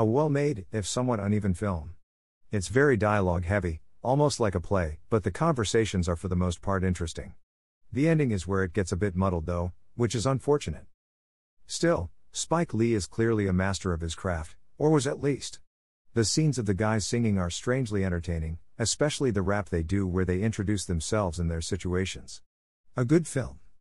A well made, if somewhat uneven film. It's very dialogue heavy, almost like a play, but the conversations are for the most part interesting. The ending is where it gets a bit muddled though, which is unfortunate. Still, Spike Lee is clearly a master of his craft, or was at least. The scenes of the guys singing are strangely entertaining, especially the rap they do where they introduce themselves and their situations. A good film.